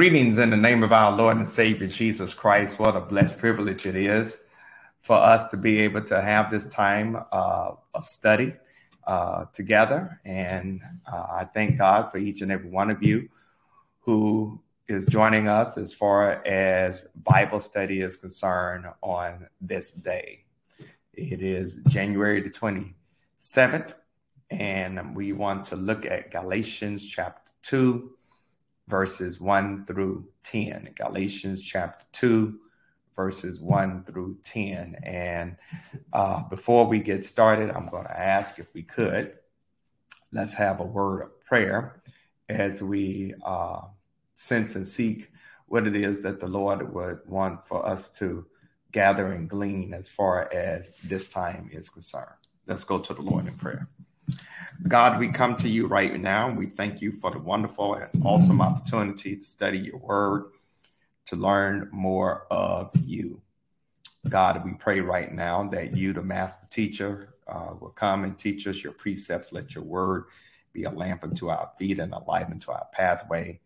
Greetings in the name of our Lord and Savior Jesus Christ. What a blessed privilege it is for us to be able to have this time uh, of study uh, together. And uh, I thank God for each and every one of you who is joining us as far as Bible study is concerned on this day. It is January the 27th, and we want to look at Galatians chapter 2 verses 1 through 10. Galatians chapter 2, verses 1 through 10. And uh, before we get started, I'm going to ask if we could, let's have a word of prayer as we uh, sense and seek what it is that the Lord would want for us to gather and glean as far as this time is concerned. Let's go to the Lord in prayer. God, we come to you right now. We thank you for the wonderful and awesome opportunity to study your word, to learn more of you. God, we pray right now that you, the master teacher, uh, will come and teach us your precepts. Let your word be a lamp unto our feet and a light unto our pathway,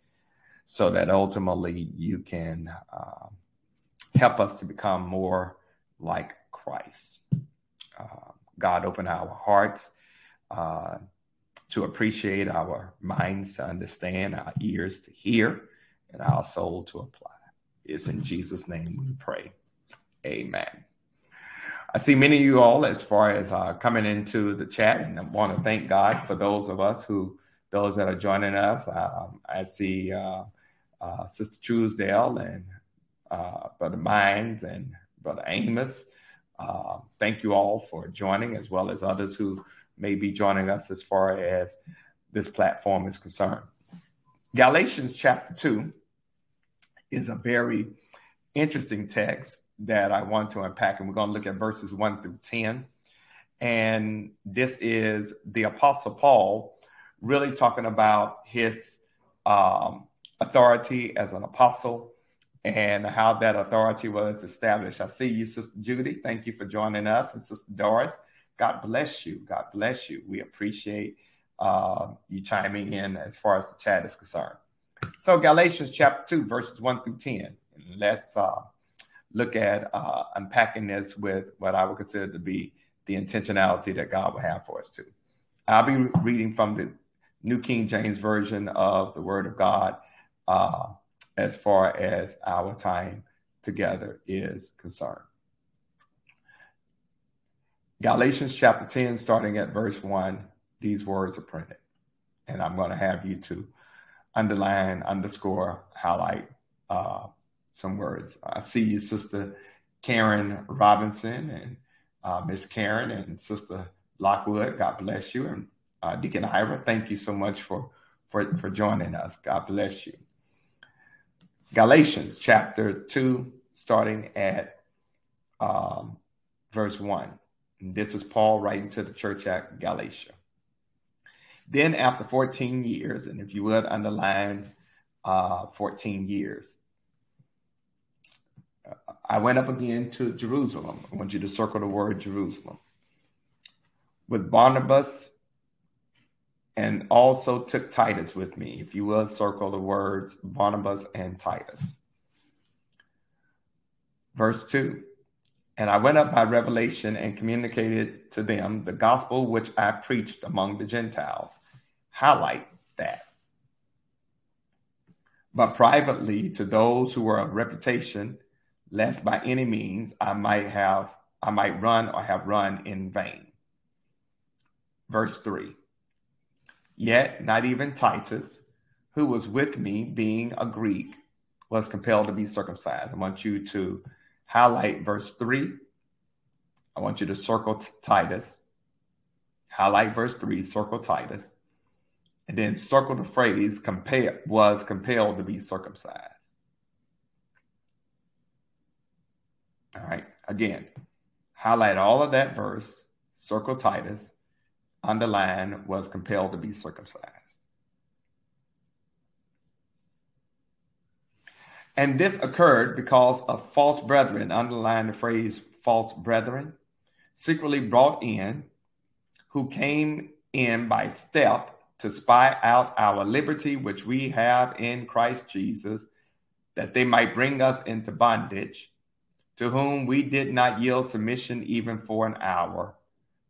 so that ultimately you can uh, help us to become more like Christ. Uh, God, open our hearts uh, to appreciate, our minds to understand, our ears to hear, and our soul to apply. It's in Jesus' name we pray. Amen. I see many of you all as far as uh, coming into the chat, and I want to thank God for those of us who, those that are joining us. Um, I see uh, uh, Sister Truesdale and uh, Brother Mines and Brother Amos. Uh, thank you all for joining, as well as others who may be joining us as far as this platform is concerned. Galatians chapter 2 is a very interesting text that I want to unpack, and we're going to look at verses 1 through 10. And this is the Apostle Paul really talking about his um, authority as an apostle and how that authority was established. I see you, Sister Judy. Thank you for joining us, and Sister Doris. God bless you. God bless you. We appreciate uh, you chiming in as far as the chat is concerned. So, Galatians chapter 2, verses 1 through 10. Let's uh, look at uh, unpacking this with what I would consider to be the intentionality that God would have for us to. I'll be reading from the New King James Version of the Word of God uh, as far as our time together is concerned. Galatians chapter 10, starting at verse 1, these words are printed. And I'm going to have you to underline, underscore, highlight uh, some words. I see you, Sister Karen Robinson and uh, Miss Karen and Sister Lockwood. God bless you. And uh, Deacon Ira, thank you so much for, for, for joining us. God bless you. Galatians chapter 2, starting at um, verse 1. This is Paul writing to the church at Galatia. Then, after 14 years, and if you would underline uh, 14 years, I went up again to Jerusalem. I want you to circle the word Jerusalem with Barnabas and also took Titus with me. If you will, circle the words Barnabas and Titus. Verse 2 and I went up by revelation and communicated to them the gospel which I preached among the Gentiles. Highlight that. But privately to those who were of reputation, lest by any means I might have I might run or have run in vain. Verse 3. Yet not even Titus, who was with me, being a Greek, was compelled to be circumcised. I want you to highlight verse 3. I want you to circle Titus. Highlight verse 3, circle Titus. And then circle the phrase compare, was compelled to be circumcised. All right. Again, highlight all of that verse, circle Titus, underline was compelled to be circumcised. And this occurred because of false brethren, underline the phrase false brethren, secretly brought in, who came in by stealth to spy out our liberty, which we have in Christ Jesus, that they might bring us into bondage, to whom we did not yield submission even for an hour,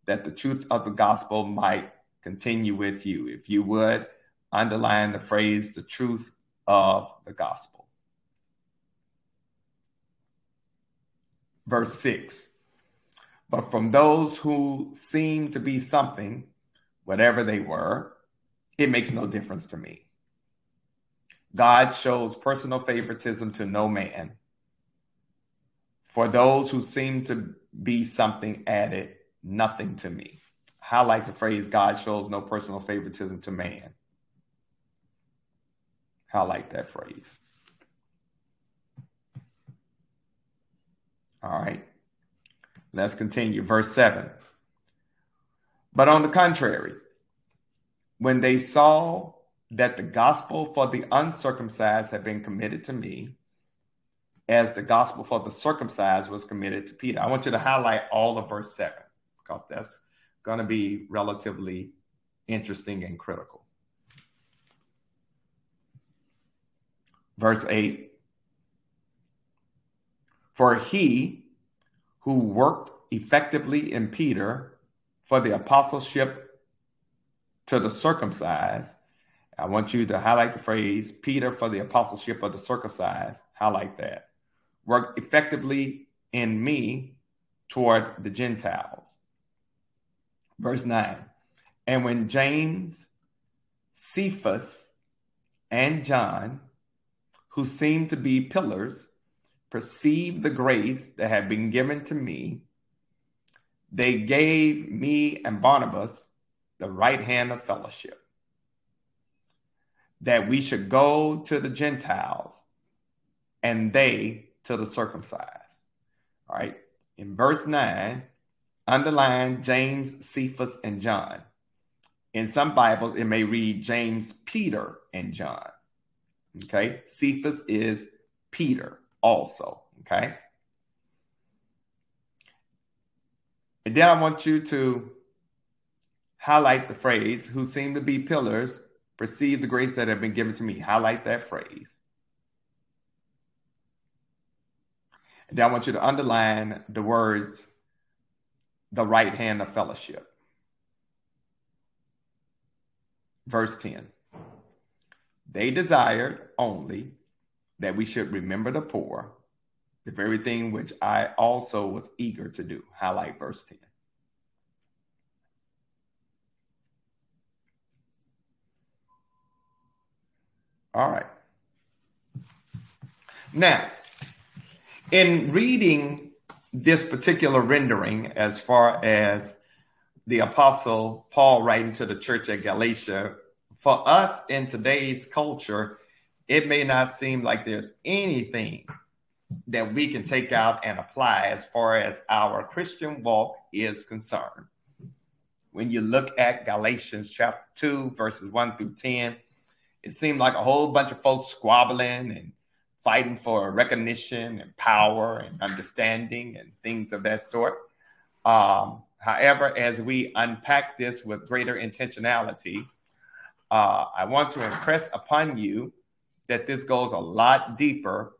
that the truth of the gospel might continue with you. If you would underline the phrase, the truth of the gospel. Verse 6 But from those who seem to be something, whatever they were, it makes no difference to me. God shows personal favoritism to no man. For those who seem to be something added, nothing to me. Highlight the phrase God shows no personal favoritism to man. Highlight that phrase. All right. Let's continue. Verse 7. But on the contrary, when they saw that the gospel for the uncircumcised had been committed to me, as the gospel for the circumcised was committed to Peter. I want you to highlight all of verse 7 because that's going to be relatively interesting and critical. Verse 8 For he who worked effectively in Peter for the apostleship to the circumcised I want you to highlight the phrase Peter for the apostleship of the circumcised. Highlight that. Work effectively in me toward the Gentiles. Verse 9. And when James, Cephas, and John, who seemed to be pillars, perceived the grace that had been given to me, they gave me and Barnabas the right hand of fellowship that we should go to the Gentiles and they to the circumcised. All right. In verse 9, underline James, Cephas, and John. In some Bibles, it may read James, Peter, and John. Okay. Cephas is Peter also. Okay. And then I want you to highlight the phrase who seem to be pillars perceive the grace that have been given to me. Highlight that phrase. And then I want you to underline the words, the right hand of fellowship. Verse 10 They desired only that we should remember the poor, the very thing which I also was eager to do. Highlight verse 10. All right. Now, in reading this particular rendering, as far as the Apostle Paul writing to the church at Galatia, for us in today's culture, it may not seem like there's anything that we can take out and apply as far as our Christian walk is concerned. When you look at Galatians chapter 2, verses 1 through 10, it seemed like a whole bunch of folks squabbling and fighting for recognition and power and understanding and things of that sort. Um, however, as we unpack this with greater intentionality, uh, I want to impress upon you that this goes a lot deeper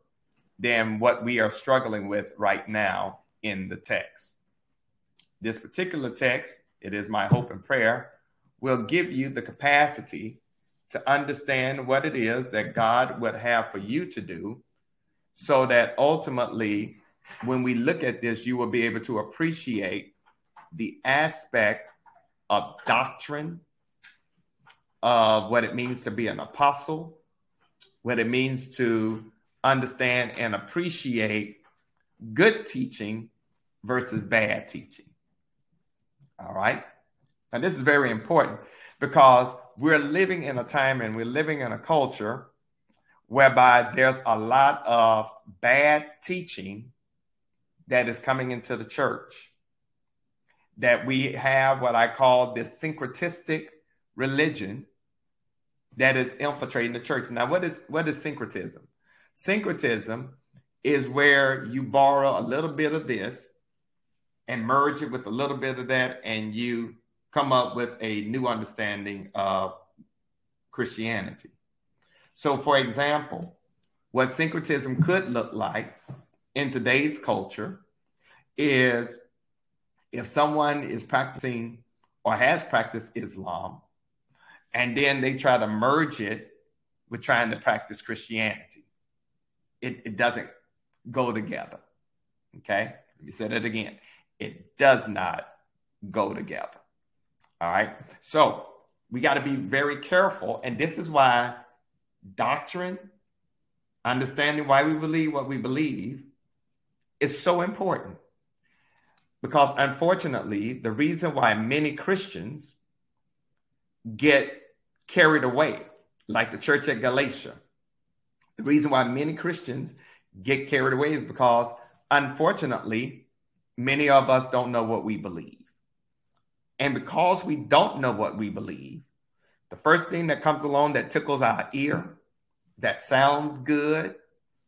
than what we are struggling with right now in the text. This particular text, it is my hope and prayer, will give you the capacity to understand what it is that God would have for you to do, so that ultimately, when we look at this, you will be able to appreciate the aspect of doctrine, of what it means to be an apostle, what it means to understand and appreciate good teaching versus bad teaching. All right. And this is very important because we're living in a time and we're living in a culture whereby there's a lot of bad teaching that is coming into the church. That we have what I call this syncretistic religion that is infiltrating the church. Now, what is what is syncretism? Syncretism is where you borrow a little bit of this and merge it with a little bit of that, and you come up with a new understanding of Christianity. So, for example, what syncretism could look like in today's culture is if someone is practicing or has practiced Islam and then they try to merge it with trying to practice Christianity, it, it doesn't go together. Okay. Let me say that again. It does not go together. All right. So we got to be very careful. And this is why doctrine, understanding why we believe what we believe, is so important. Because unfortunately, the reason why many Christians get carried away, like the church at Galatia, the reason why many Christians get carried away is because, unfortunately, many of us don't know what we believe. And because we don't know what we believe, the first thing that comes along that tickles our ear, that sounds good,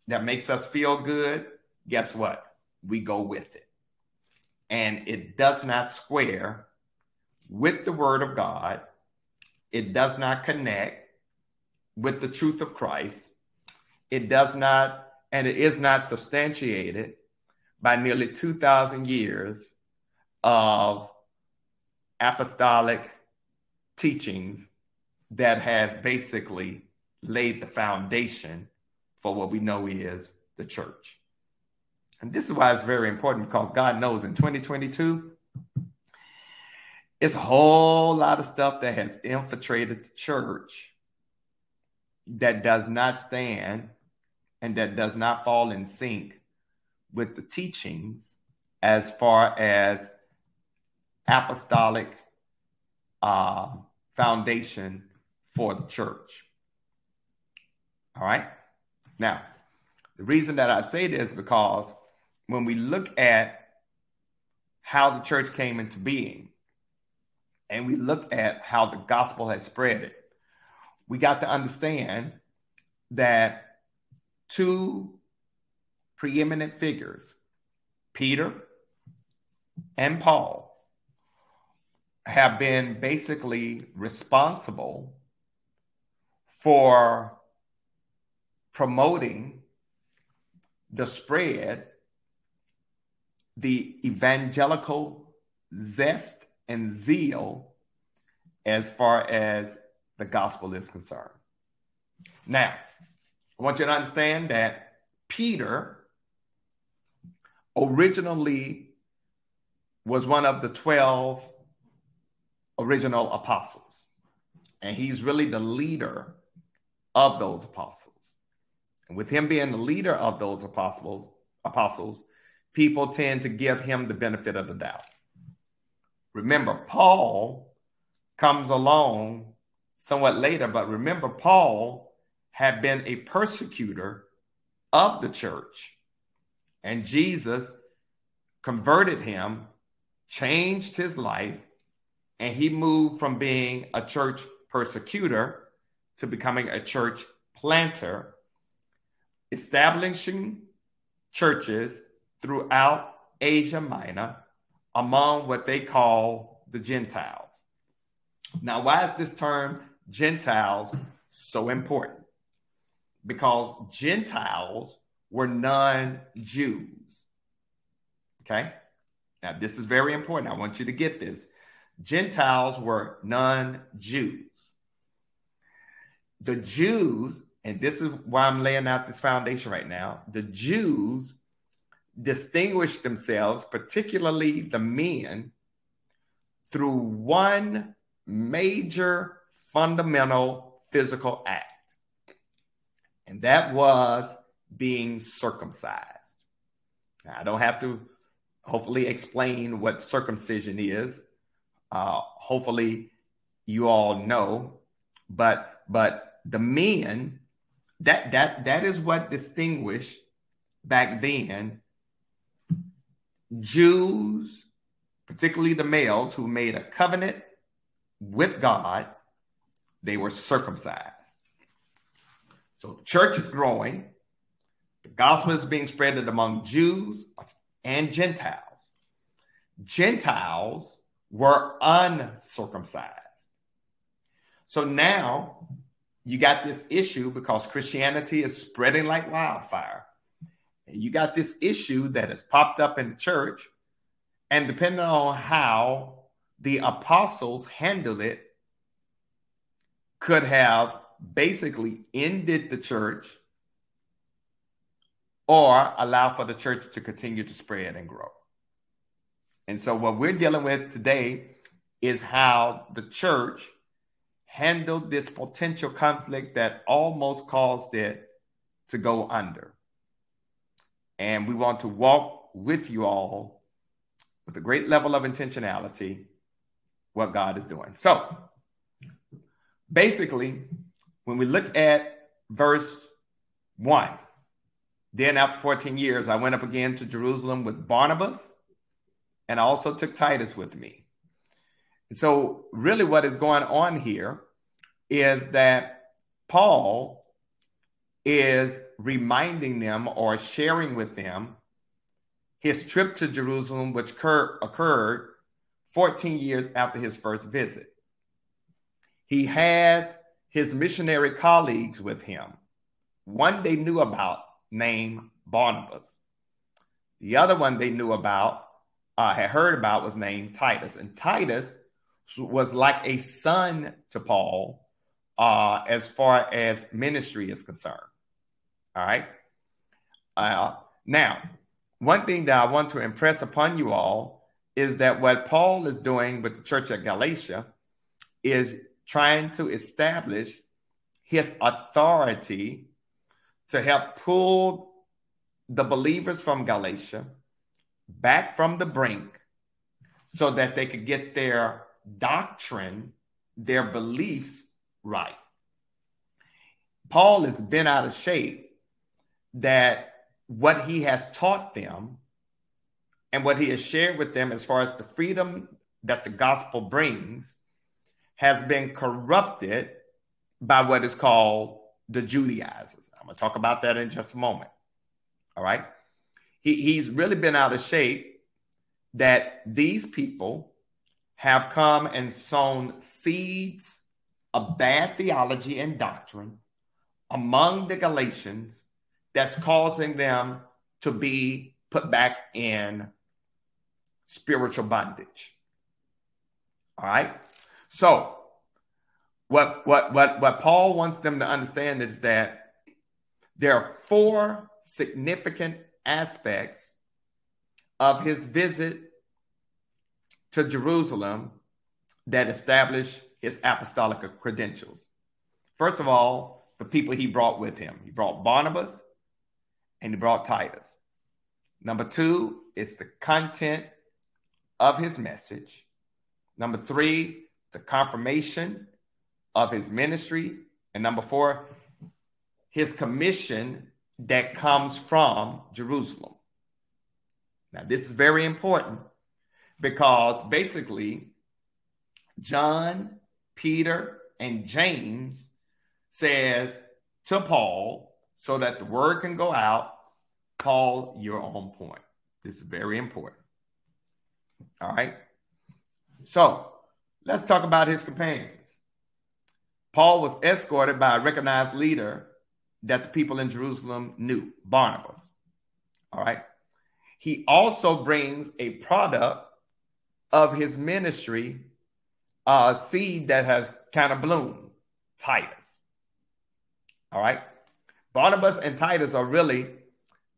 that makes us feel good, guess what? We go with it. And it does not square with the word of God. It does not connect with the truth of Christ. It does not, and it is not substantiated by nearly 2,000 years of apostolic teachings that has basically laid the foundation for what we know is the church. And this is why it's very important because God knows in 2022, it's a whole lot of stuff that has infiltrated the church that does not stand and that does not fall in sync with the teachings as far as apostolic uh, foundation for the church. All right. Now, the reason that I say this because when we look at how the church came into being and we look at how the gospel has spread it, we got to understand that two preeminent figures, Peter and Paul, have been basically responsible for promoting the spread, the evangelical zest and zeal as far as the gospel is concerned. Now, I want you to understand that Peter originally was one of the 12 original apostles. And he's really the leader of those apostles. And with him being the leader of those apostles, apostles, people tend to give him the benefit of the doubt. Remember, Paul comes along somewhat later, but remember, Paul had been a persecutor of the church, and Jesus converted him, changed his life, and he moved from being a church persecutor to becoming a church planter, establishing churches throughout Asia Minor among what they call the Gentiles. Now, why is this term Gentiles so important? Because Gentiles were non Jews. Okay? Now, this is very important. I want you to get this. Gentiles were non Jews. The Jews, and this is why I'm laying out this foundation right now, the Jews distinguished themselves, particularly the men, through one major fundamental physical act, and that was being circumcised. Now, I don't have to hopefully explain what circumcision is uh, hopefully you all know, but but the men that that that is what distinguished back then Jews, particularly the males who made a covenant with God, they were circumcised. So the church is growing. The gospel is being spread among Jews and Gentiles. Gentiles were uncircumcised. So now you got this issue because Christianity is spreading like wildfire. You got this issue that has popped up in the church, and depending on how the apostles handled it, could have basically ended the church or allow for the church to continue to spread and grow. And so, what we're dealing with today is how the church handled this potential conflict that almost caused it to go under. And we want to walk with you all with a great level of intentionality what God is doing. So, basically, when we look at verse 1, then after 14 years, I went up again to Jerusalem with Barnabas, and also took Titus with me. And so, really, what is going on here is that Paul is reminding them or sharing with them his trip to Jerusalem, which occur, occurred 14 years after his first visit. He has his missionary colleagues with him. One they knew about, named Barnabas. The other one they knew about, uh, had heard about, was named Titus. And Titus was like a son to Paul uh, as far as ministry is concerned. All right. Uh, now, one thing that I want to impress upon you all is that what Paul is doing with the church at Galatia is trying to establish his authority to help pull the believers from Galatia back from the brink so that they could get their doctrine, their beliefs right. Paul is bent out of shape that what he has taught them and what he has shared with them as far as the freedom that the gospel brings has been corrupted by what is called the Judaizers. I'm going to talk about that in just a moment. All right. He, he's really been out of shape that these people have come and sown seeds of bad theology and doctrine among the Galatians that's causing them to be put back in spiritual bondage. All right. So what what what what Paul wants them to understand is that there are four significant aspects of his visit to Jerusalem that establish his apostolic credentials. First of all, the people he brought with him. He brought Barnabas and he brought Titus. Number two is the content of his message. Number three, the confirmation of his ministry. And number four, his commission that comes from Jerusalem. Now, this is very important because basically, John Peter, and James says to Paul, so that the word can go out, Paul, you're on point. This is very important. All right. So let's talk about his companions. Paul was escorted by a recognized leader that the people in Jerusalem knew, Barnabas. All right. He also brings a product of his ministry a seed that has kind of bloomed, Titus. All right. Barnabas and Titus are really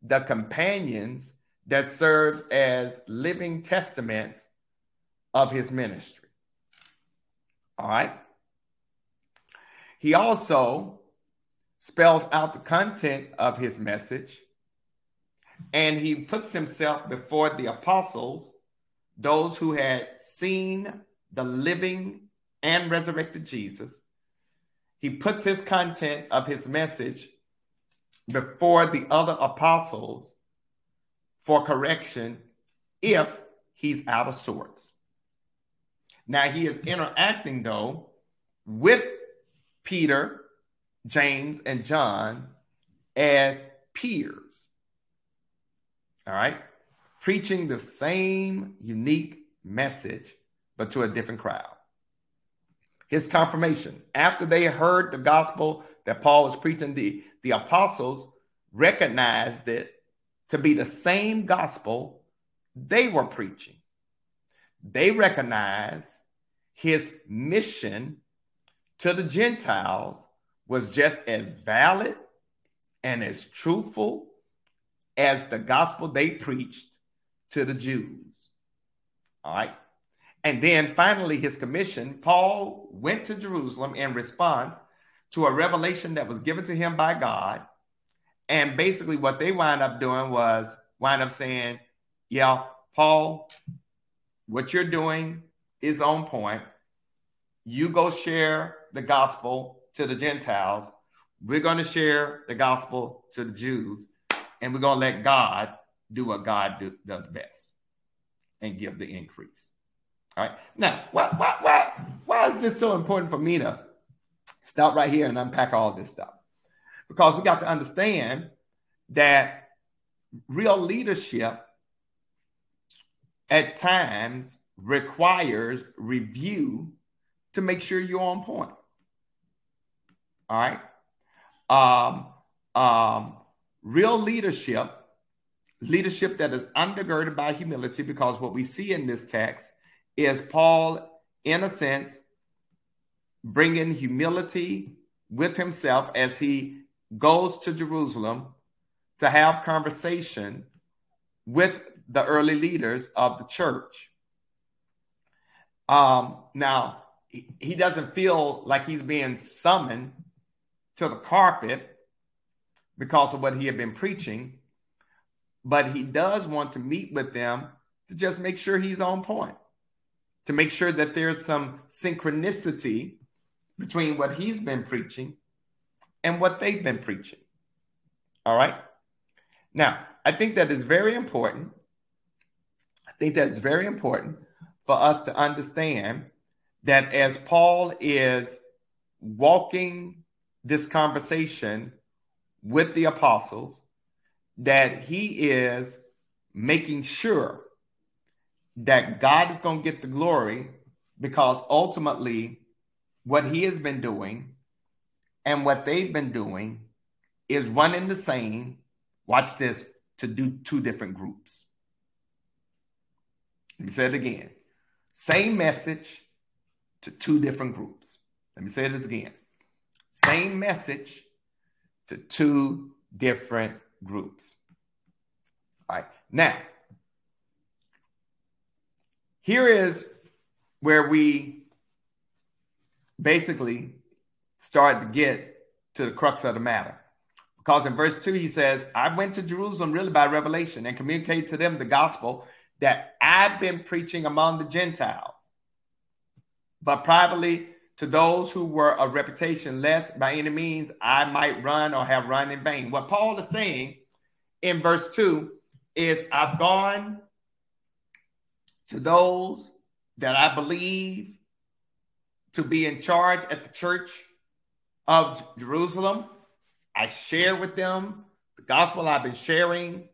the companions that served as living testaments of his ministry. All right. He also spells out the content of his message and he puts himself before the apostles, those who had seen the living and resurrected Jesus. He puts his content of his message before the other apostles for correction if he's out of sorts. Now he is interacting though with Peter, James, and John as peers. All right. Preaching the same unique message but to a different crowd. His confirmation. After they heard the gospel that Paul was preaching, the, the apostles recognized it to be the same gospel they were preaching. They recognized his mission to the Gentiles was just as valid and as truthful as the gospel they preached to the Jews. All right. And then finally, his commission, Paul went to Jerusalem in response to a revelation that was given to him by God. And basically, what they wind up doing was wind up saying, Yeah, Paul, what you're doing is on point. You go share the gospel to the Gentiles. We're going to share the gospel to the Jews, and we're going to let God do what God do, does best and give the increase. All right. Now, why, why, why, why is this so important for me to stop right here and unpack all this stuff? Because we got to understand that real leadership at times requires review to make sure you're on point. All right. Um, um, real leadership, leadership that is undergirded by humility, because what we see in this text is Paul, in a sense, bringing humility with himself as he goes to Jerusalem to have conversation with the early leaders of the church. Um, now, he doesn't feel like he's being summoned to the carpet because of what he had been preaching, but he does want to meet with them to just make sure he's on point, to make sure that there's some synchronicity between what he's been preaching and what they've been preaching. All right. Now, I think that is very important. I think that is very important for us to understand that as Paul is walking this conversation with the apostles, that he is making sure that God is going to get the glory because ultimately what he has been doing and what they've been doing is one and the same. Watch this to do two different groups. Let me say it again. Same message, to two different groups. Let me say this again. Same message to two different groups. All right. Now, here is where we basically start to get to the crux of the matter. Because in verse 2, he says, I went to Jerusalem really by revelation and communicated to them the gospel that I've been preaching among the Gentiles but privately to those who were of reputation, lest by any means I might run or have run in vain. What Paul is saying in verse 2 is I've gone to those that I believe to be in charge at the church of Jerusalem. I share with them the gospel I've been sharing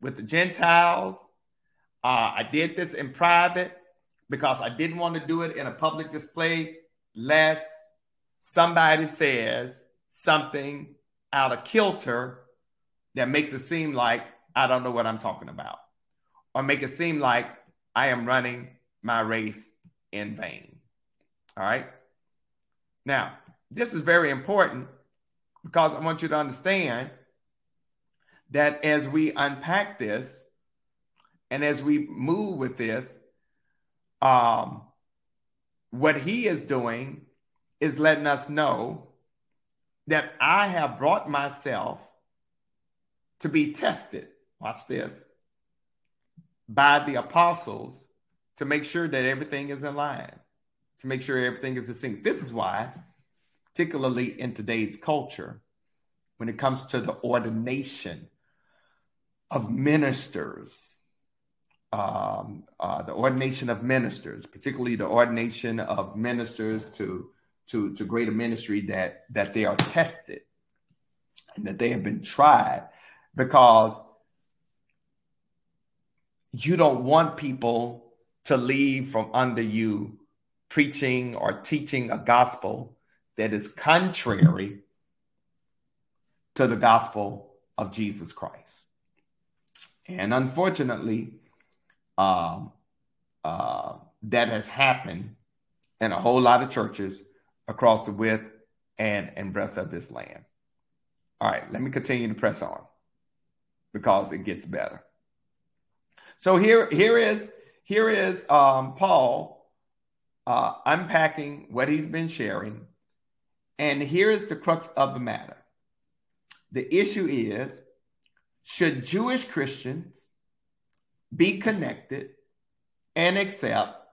with the Gentiles. Uh, I did this in private because I didn't want to do it in a public display lest somebody says something out of kilter that makes it seem like I don't know what I'm talking about or make it seem like I am running my race in vain. All right. Now, this is very important because I want you to understand that as we unpack this and as we move with this, um, what he is doing is letting us know that I have brought myself to be tested. Watch this by the apostles to make sure that everything is in line, to make sure everything is in sync. This is why, particularly in today's culture, when it comes to the ordination of ministers, um, uh, the ordination of ministers, particularly the ordination of ministers to to to greater ministry that that they are tested and that they have been tried because you don't want people to leave from under you preaching or teaching a gospel that is contrary to the gospel of Jesus Christ. And unfortunately, um, uh, that has happened in a whole lot of churches across the width and, and breadth of this land. All right, let me continue to press on because it gets better. So here, here is here is um, Paul uh, unpacking what he's been sharing, and here is the crux of the matter. The issue is: should Jewish Christians be connected and accept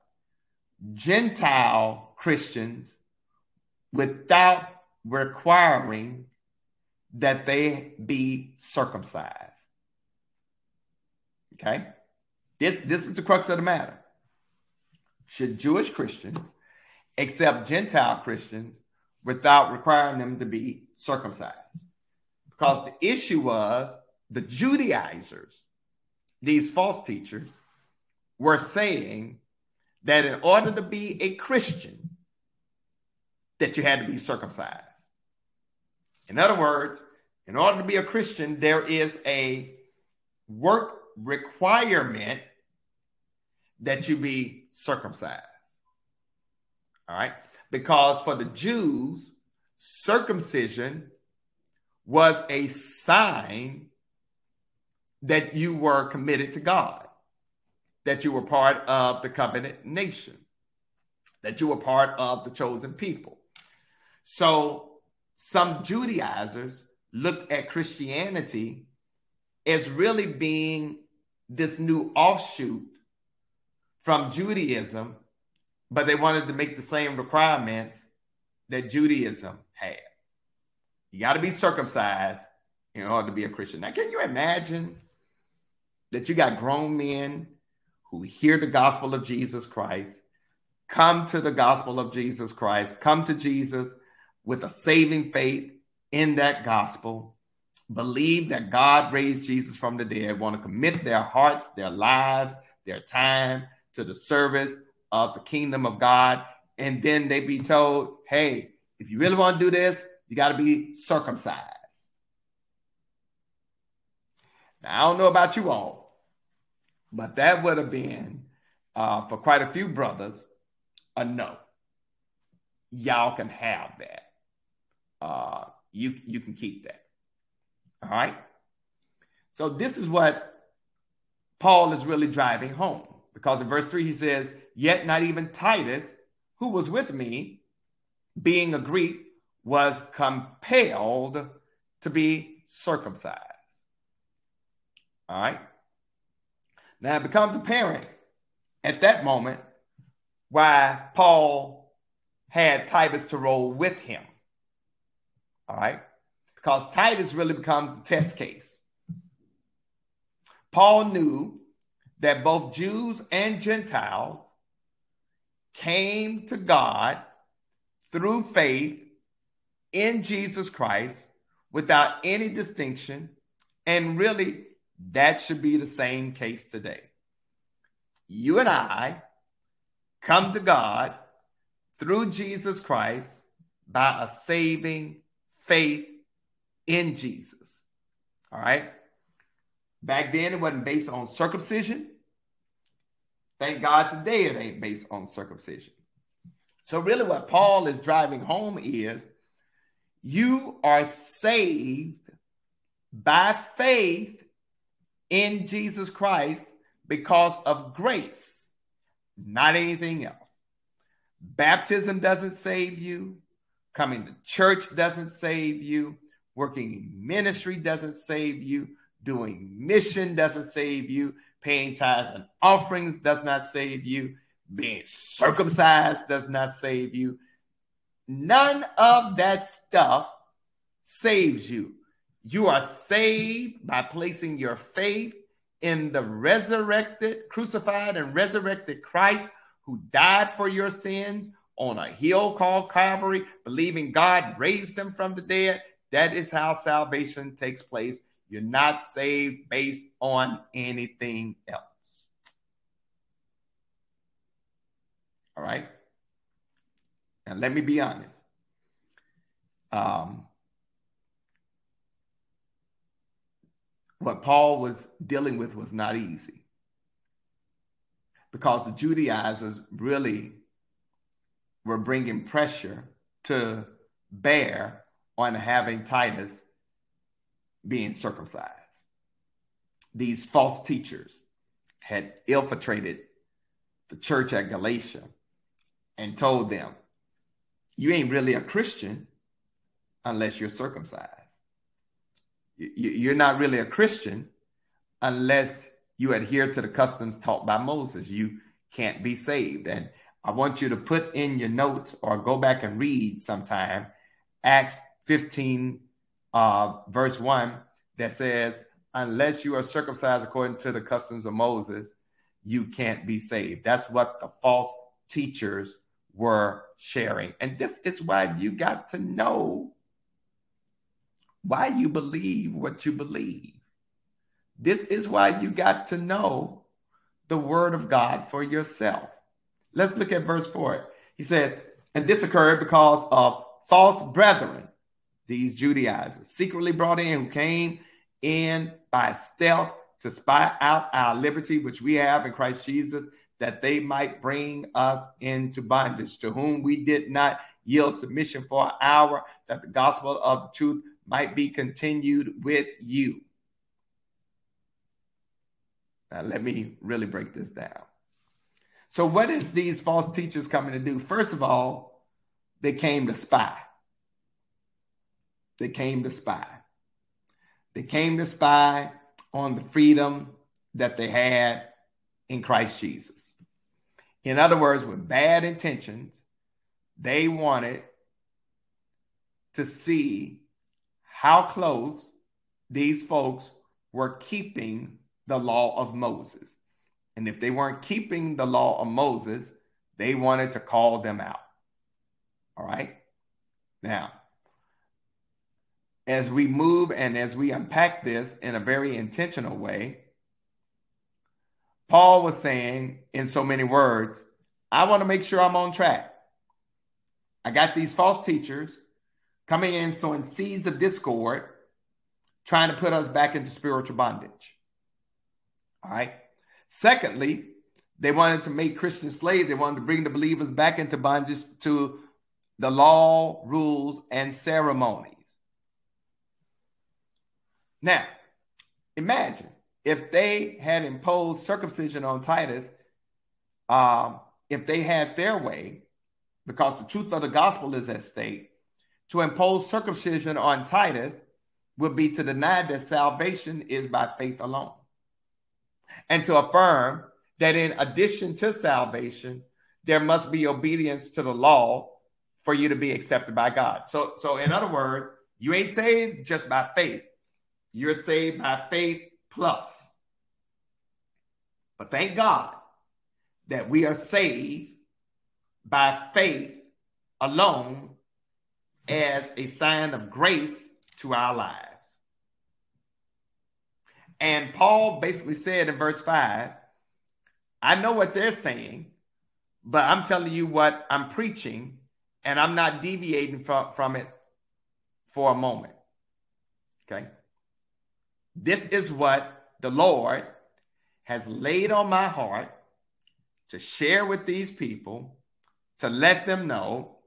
Gentile Christians without requiring that they be circumcised. Okay? This, this is the crux of the matter. Should Jewish Christians accept Gentile Christians without requiring them to be circumcised? Because the issue was the Judaizers, these false teachers, were saying that in order to be a Christian, that you had to be circumcised. In other words, in order to be a Christian, there is a work requirement that you be circumcised. All right? Because for the Jews, circumcision was a sign that you were committed to God that you were part of the covenant nation, that you were part of the chosen people. So some Judaizers looked at Christianity as really being this new offshoot from Judaism, but they wanted to make the same requirements that Judaism had. You got to be circumcised in order to be a Christian. Now, can you imagine that you got grown men who hear the gospel of Jesus Christ, come to the gospel of Jesus Christ, come to Jesus with a saving faith in that gospel, believe that God raised Jesus from the dead, want to commit their hearts, their lives, their time to the service of the kingdom of God. And then they be told, hey, if you really want to do this, you got to be circumcised. Now, I don't know about you all, but that would have been, uh, for quite a few brothers, a no. Y'all can have that. Uh, you, you can keep that. All right. So this is what Paul is really driving home because in verse 3 he says, Yet not even Titus, who was with me, being a Greek, was compelled to be circumcised. All right. Now it becomes apparent at that moment why Paul had Titus to roll with him. All right. Because Titus really becomes the test case. Paul knew that both Jews and Gentiles came to God through faith in Jesus Christ without any distinction and really that should be the same case today. You and I come to God through Jesus Christ by a saving faith in Jesus. All right. Back then, it wasn't based on circumcision. Thank God today it ain't based on circumcision. So, really, what Paul is driving home is you are saved by faith in Jesus Christ because of grace, not anything else. Baptism doesn't save you. Coming to church doesn't save you. Working in ministry doesn't save you. Doing mission doesn't save you. Paying tithes and offerings does not save you. Being circumcised does not save you. None of that stuff saves you. You are saved by placing your faith in the resurrected, crucified, and resurrected Christ who died for your sins on a hill called Calvary, believing God raised him from the dead. That is how salvation takes place. You're not saved based on anything else. All right. And let me be honest. Um, what Paul was dealing with was not easy because the Judaizers really were bringing pressure to bear on having Titus being circumcised. These false teachers had infiltrated the church at Galatia and told them, You ain't really a Christian unless you're circumcised. You're not really a Christian unless you adhere to the customs taught by Moses. You can't be saved. And I want you to put in your notes or go back and read sometime Acts 15, uh, verse 1, that says, Unless you are circumcised according to the customs of Moses, you can't be saved. That's what the false teachers were sharing. And this is why you got to know why you believe what you believe. This is why you got to know the word of God for yourself. Let's look at verse 4. He says, And this occurred because of false brethren, these Judaizers, secretly brought in, who came in by stealth to spy out our liberty, which we have in Christ Jesus, that they might bring us into bondage, to whom we did not yield submission for an hour, that the gospel of the truth might be continued with you. Now, let me really break this down. So, what is these false teachers coming to do? First of all, they came to spy. They came to spy. They came to spy on the freedom that they had in Christ Jesus. In other words, with bad intentions, they wanted to see how close these folks were keeping the law of Moses. And if they weren't keeping the law of Moses, they wanted to call them out. All right. Now, as we move and as we unpack this in a very intentional way, Paul was saying in so many words, I want to make sure I'm on track. I got these false teachers coming in sowing seeds of discord, trying to put us back into spiritual bondage. All right. Secondly, they wanted to make Christians slaves. They wanted to bring the believers back into bondage to the law, rules, and ceremonies. Now, imagine if they had imposed circumcision on Titus, um, if they had their way, because the truth of the gospel is at stake, to impose circumcision on Titus would be to deny that salvation is by faith alone and to affirm that in addition to salvation, there must be obedience to the law for you to be accepted by God. So, so in other words, you ain't saved just by faith. You're saved by faith plus. But thank God that we are saved by faith alone as a sign of grace to our lives. And Paul basically said in verse 5, I know what they're saying, but I'm telling you what I'm preaching, and I'm not deviating from, from it for a moment. Okay? This is what the Lord has laid on my heart to share with these people, to let them know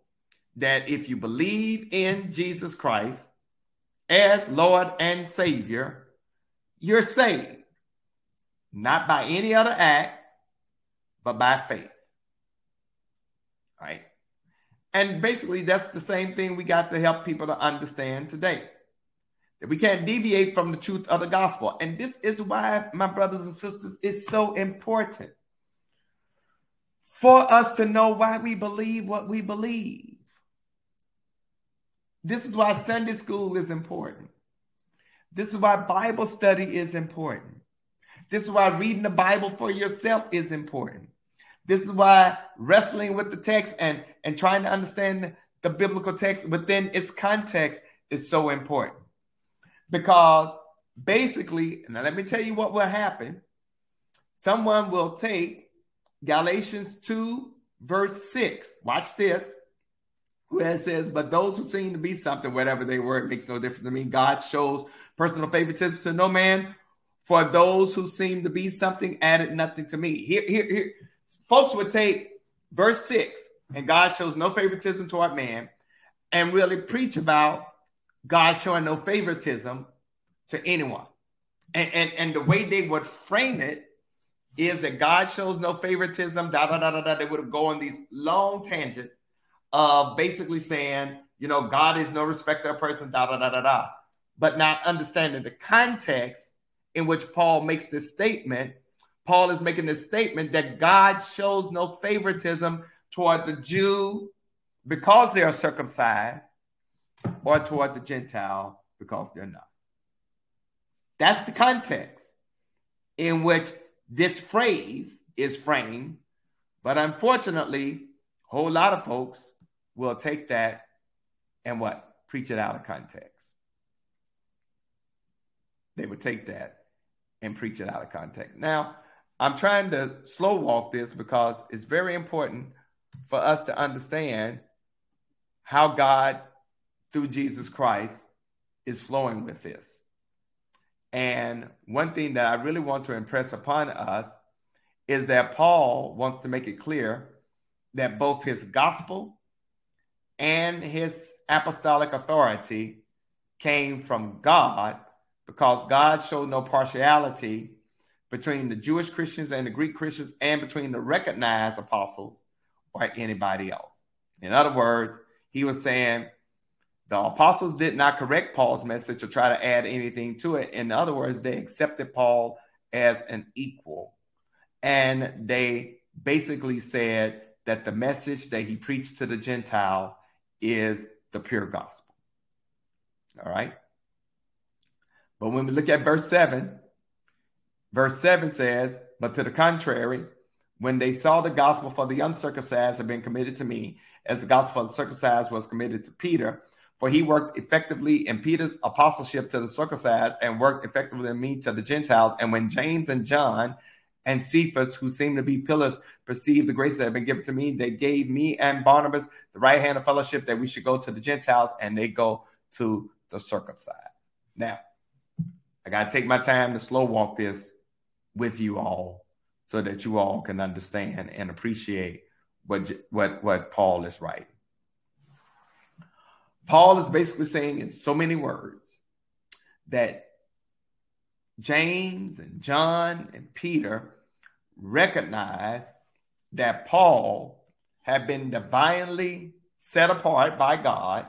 that if you believe in Jesus Christ as Lord and Savior, you're saved, not by any other act, but by faith. Right? And basically, that's the same thing we got to help people to understand today. We can't deviate from the truth of the gospel. And this is why, my brothers and sisters, it's so important for us to know why we believe what we believe. This is why Sunday school is important. This is why Bible study is important. This is why reading the Bible for yourself is important. This is why wrestling with the text and, and trying to understand the biblical text within its context is so important. Because basically, now let me tell you what will happen. Someone will take Galatians 2, verse 6. Watch this. where it says, But those who seem to be something, whatever they were, it makes no difference to me. God shows personal favoritism to no man. For those who seem to be something added nothing to me. Here, here, here. Folks would take verse 6, and God shows no favoritism toward man, and really preach about God showing no favoritism to anyone. And, and, and the way they would frame it is that God shows no favoritism, da da da da da. They would go on these long tangents of basically saying, you know, God is no respecter of person, da da da da da, but not understanding the context in which Paul makes this statement. Paul is making this statement that God shows no favoritism toward the Jew because they are circumcised or toward the Gentile because they're not. That's the context in which this phrase is framed. But unfortunately, a whole lot of folks will take that and what? Preach it out of context. They would take that and preach it out of context. Now, I'm trying to slow walk this because it's very important for us to understand how God, through Jesus Christ, is flowing with this. And one thing that I really want to impress upon us is that Paul wants to make it clear that both his gospel and his apostolic authority came from God because God showed no partiality between the Jewish Christians and the Greek Christians and between the recognized apostles or anybody else. In other words, he was saying the apostles did not correct Paul's message or try to add anything to it. In other words, they accepted Paul as an equal. And they basically said that the message that he preached to the Gentile is the pure gospel. All right. But when we look at verse 7, verse 7 says, But to the contrary, when they saw the gospel for the uncircumcised had been committed to me, as the gospel for the circumcised was committed to Peter, for he worked effectively in Peter's apostleship to the circumcised and worked effectively in me to the Gentiles. And when James and John and Cephas, who seemed to be pillars, perceived the grace that had been given to me, they gave me and Barnabas the right hand of fellowship that we should go to the Gentiles and they go to the circumcised. Now, I got to take my time to slow walk this with you all so that you all can understand and appreciate what, what, what Paul is writing. Paul is basically saying in so many words that James and John and Peter recognize that Paul had been divinely set apart by God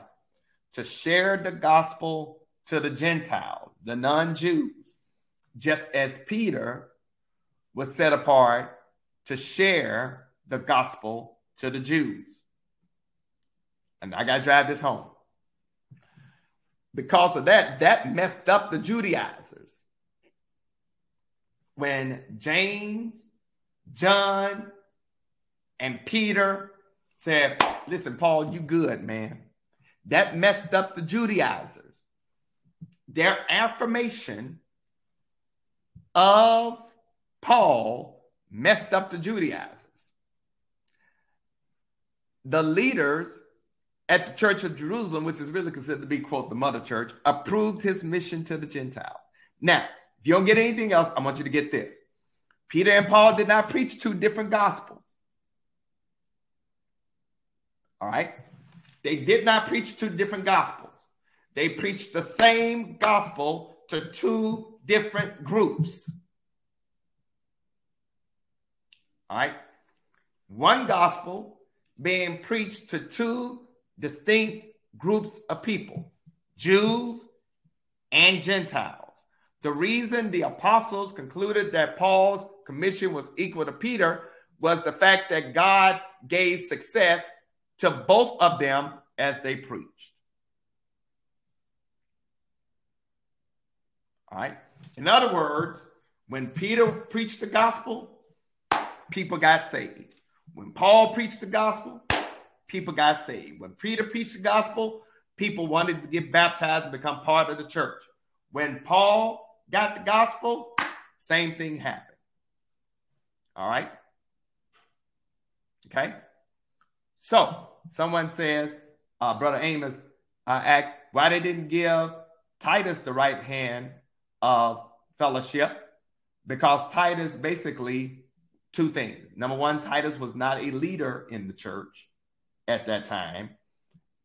to share the gospel to the Gentiles, the non Jews, just as Peter was set apart to share the gospel to the Jews. And I got to drive this home because of that, that messed up the Judaizers. When James, John, and Peter said, Listen, Paul, you good, man. That messed up the Judaizers. Their affirmation of Paul messed up the Judaizers. The leaders at the Church of Jerusalem, which is really considered to be, quote, the mother church, approved his mission to the Gentiles. Now, if you don't get anything else, I want you to get this. Peter and Paul did not preach two different gospels. All right? They did not preach two different gospels. They preached the same gospel to two different groups. All right? One gospel being preached to two distinct groups of people Jews and Gentiles. The reason the apostles concluded that Paul's commission was equal to Peter was the fact that God gave success to both of them as they preached. All right. In other words, when Peter preached the gospel, people got saved. When Paul preached the gospel, people got saved. When Peter preached the gospel, people wanted to get baptized and become part of the church. When Paul got the gospel, same thing happened. All right. Okay. So someone says, uh, Brother Amos uh, asked why they didn't give Titus the right hand of fellowship because Titus basically two things. Number one, Titus was not a leader in the church at that time.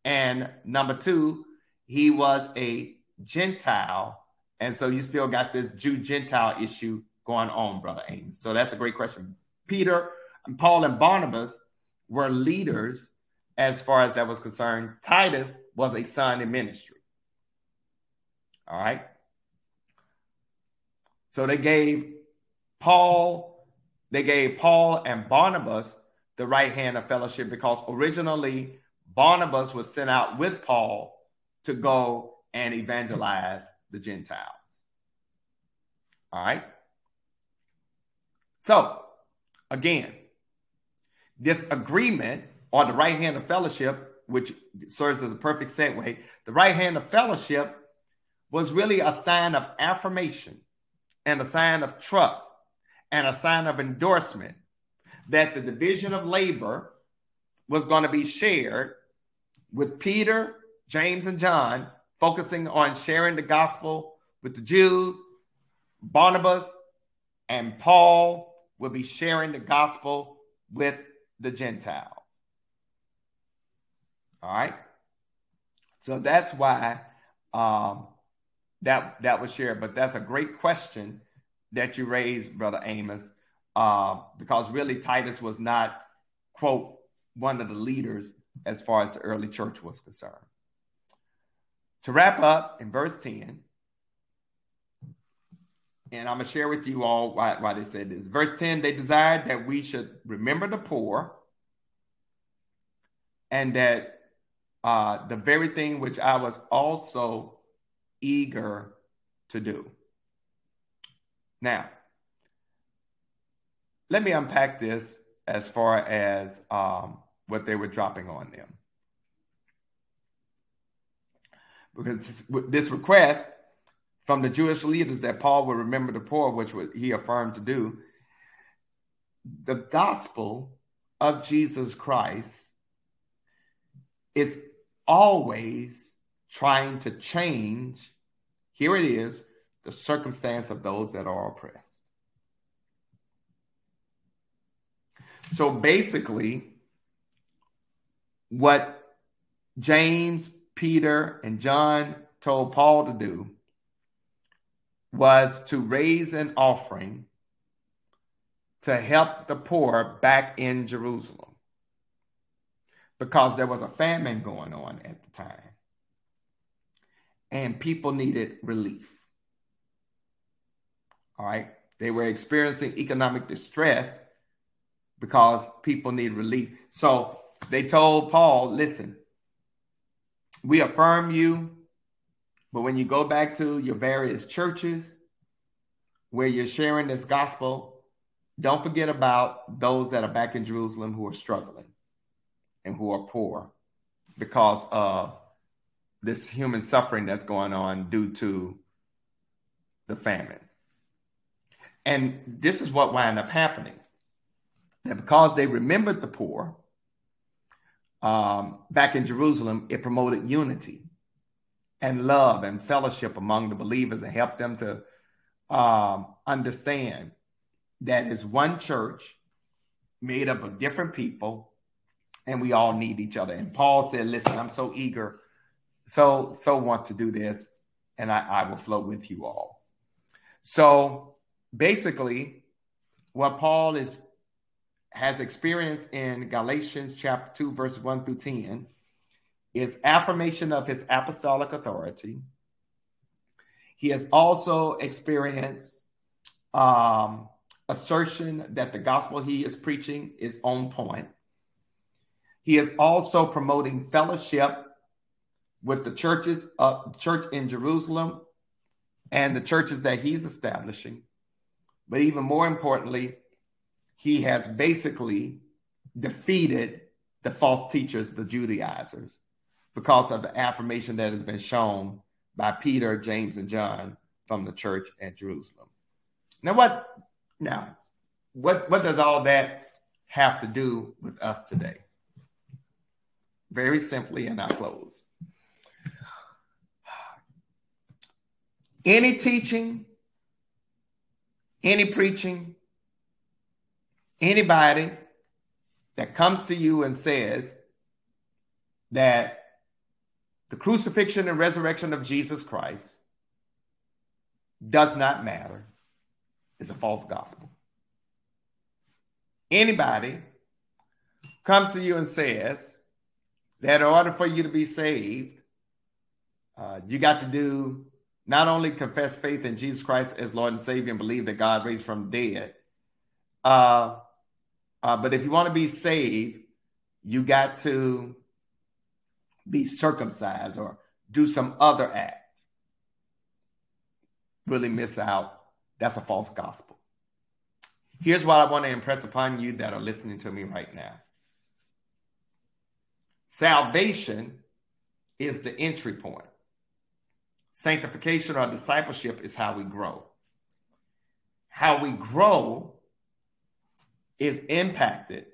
And number two, he was a Gentile. And so you still got this Jew Gentile issue going on, Brother. So that's a great question. Peter, and Paul, and Barnabas were leaders as far as that was concerned. Titus was a son in ministry. All right. So they gave Paul, they gave Paul and Barnabas the right hand of fellowship because originally Barnabas was sent out with Paul to go and evangelize the Gentiles. All right. So, again, this agreement or the right hand of fellowship, which serves as a perfect segue, the right hand of fellowship was really a sign of affirmation and a sign of trust and a sign of endorsement that the division of labor was going to be shared with Peter, James, and John, focusing on sharing the gospel with the Jews. Barnabas and Paul will be sharing the gospel with the Gentiles. All right. So that's why um, that that was shared. But that's a great question that you raised, Brother Amos, uh, because really Titus was not, quote, one of the leaders as far as the early church was concerned. To wrap up in verse 10, and I'm going to share with you all why, why they said this. Verse 10 they desired that we should remember the poor and that uh, the very thing which I was also eager to do. Now, let me unpack this as far as um, what they were dropping on them. Because this request from the Jewish leaders that Paul would remember the poor, which he affirmed to do, the gospel of Jesus Christ is always trying to change, here it is, the circumstance of those that are oppressed. So basically, what James, Peter, and John told Paul to do was to raise an offering to help the poor back in Jerusalem because there was a famine going on at the time and people needed relief. All right. They were experiencing economic distress because people need relief. So they told Paul, listen, we affirm you, but when you go back to your various churches where you're sharing this gospel, don't forget about those that are back in Jerusalem who are struggling and who are poor because of this human suffering that's going on due to the famine. And this is what wound up happening. That because they remembered the poor um, back in Jerusalem, it promoted unity and love and fellowship among the believers and helped them to um, understand that is one church made up of different people and we all need each other. And Paul said, Listen, I'm so eager, so, so want to do this, and I, I will flow with you all. So basically, what Paul is has experienced in Galatians chapter 2, verse 1 through 10 is affirmation of his apostolic authority. He has also experienced um, assertion that the gospel he is preaching is on point. He is also promoting fellowship with the churches, uh, church in Jerusalem, and the churches that he's establishing. But even more importantly, he has basically defeated the false teachers, the Judaizers, because of the affirmation that has been shown by Peter, James, and John from the church at Jerusalem. Now, what now? What what does all that have to do with us today? very simply, and I close. Any teaching, any preaching, anybody that comes to you and says that the crucifixion and resurrection of Jesus Christ does not matter is a false gospel. Anybody comes to you and says that in order for you to be saved, uh, you got to do not only confess faith in Jesus Christ as Lord and Savior and believe that God raised from the dead, uh, uh, but if you want to be saved, you got to be circumcised or do some other act. Really miss out. That's a false gospel. Here's what I want to impress upon you that are listening to me right now salvation is the entry point, sanctification or discipleship is how we grow. How we grow is impacted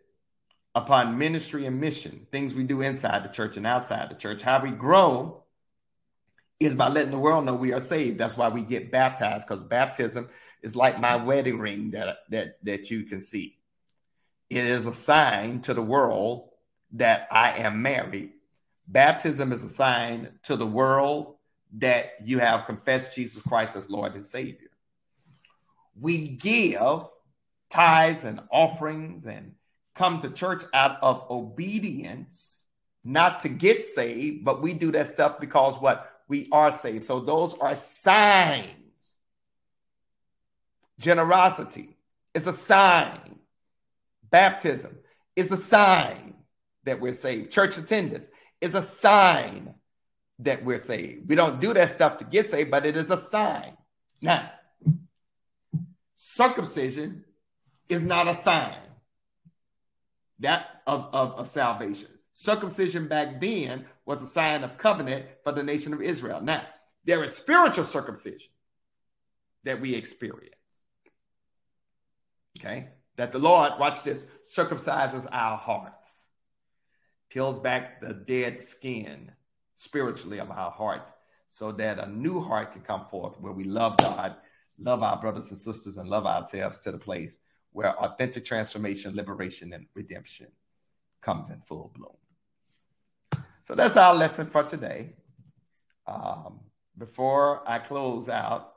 upon ministry and mission, things we do inside the church and outside the church. How we grow is by letting the world know we are saved. That's why we get baptized, because baptism is like my wedding ring that, that, that you can see. It is a sign to the world that I am married. Baptism is a sign to the world that you have confessed Jesus Christ as Lord and Savior. We give tithes and offerings and come to church out of obedience, not to get saved, but we do that stuff because what? We are saved. So those are signs. Generosity is a sign. Baptism is a sign that we're saved. Church attendance is a sign that we're saved. We don't do that stuff to get saved, but it is a sign. Now, circumcision is not a sign that of, of, of salvation. Circumcision back then was a sign of covenant for the nation of Israel. Now, there is spiritual circumcision that we experience. Okay? That the Lord, watch this, circumcises our hearts, peels back the dead skin spiritually of our hearts so that a new heart can come forth where we love God, love our brothers and sisters, and love ourselves to the place where authentic transformation, liberation, and redemption comes in full bloom. So that's our lesson for today. Um, before I close out,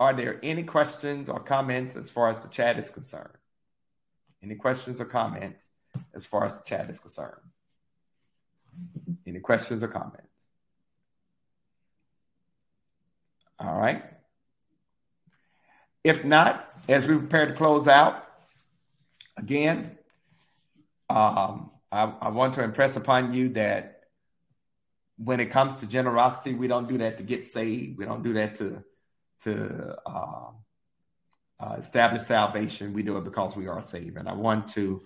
are there any questions or comments as far as the chat is concerned? Any questions or comments as far as the chat is concerned? Any questions or comments? All right. If not, as we prepare to close out, again, um, I, I want to impress upon you that when it comes to generosity, we don't do that to get saved. We don't do that to to uh, uh, establish salvation. We do it because we are saved. And I want to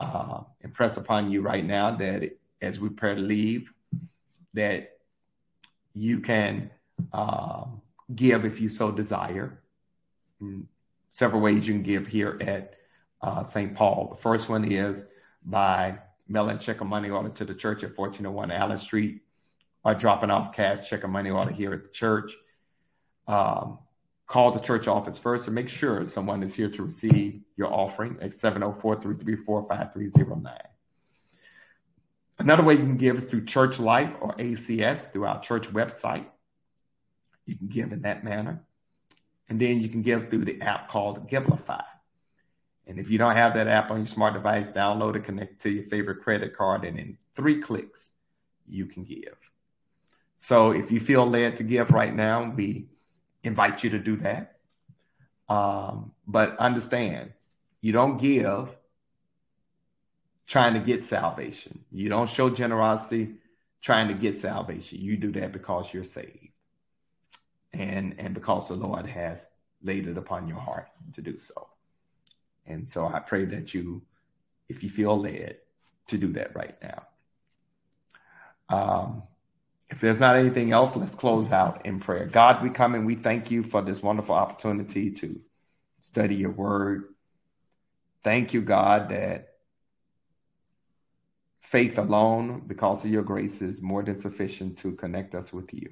uh, impress upon you right now that as we prepare to leave, that you can um, give if you so desire. Several ways you can give here at uh, St. Paul. The first one is by mailing check or money order to the church at 1401 Allen Street or dropping off cash check or money order here at the church. Um, call the church office first and make sure someone is here to receive your offering at 704 334 5309. Another way you can give is through Church Life or ACS through our church website. You can give in that manner. And then you can give through the app called Givelify. And if you don't have that app on your smart device, download it, connect to your favorite credit card, and in three clicks, you can give. So if you feel led to give right now, we invite you to do that. Um, but understand, you don't give trying to get salvation. You don't show generosity trying to get salvation. You do that because you're saved and and because the Lord has laid it upon your heart to do so. And so I pray that you, if you feel led, to do that right now. Um, if there's not anything else, let's close out in prayer. God, we come and we thank you for this wonderful opportunity to study your word. Thank you, God, that Faith alone, because of your grace, is more than sufficient to connect us with you.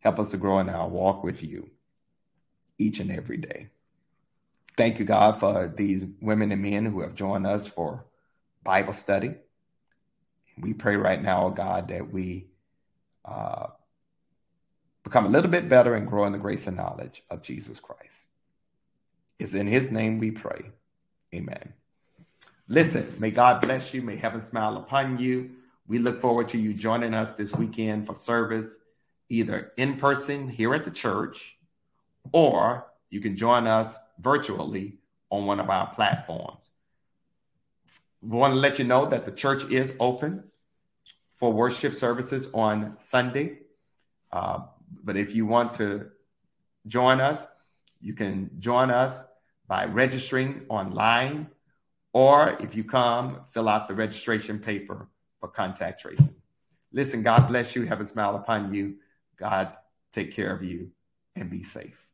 Help us to grow in our walk with you each and every day. Thank you, God, for these women and men who have joined us for Bible study. We pray right now, God, that we uh, become a little bit better and grow in the grace and knowledge of Jesus Christ. It's in his name we pray. Amen. Listen, may God bless you. May heaven smile upon you. We look forward to you joining us this weekend for service, either in person here at the church, or you can join us virtually on one of our platforms. We want to let you know that the church is open for worship services on Sunday. Uh, but if you want to join us, you can join us by registering online or if you come, fill out the registration paper for contact tracing. Listen, God bless you. Have a smile upon you. God take care of you and be safe.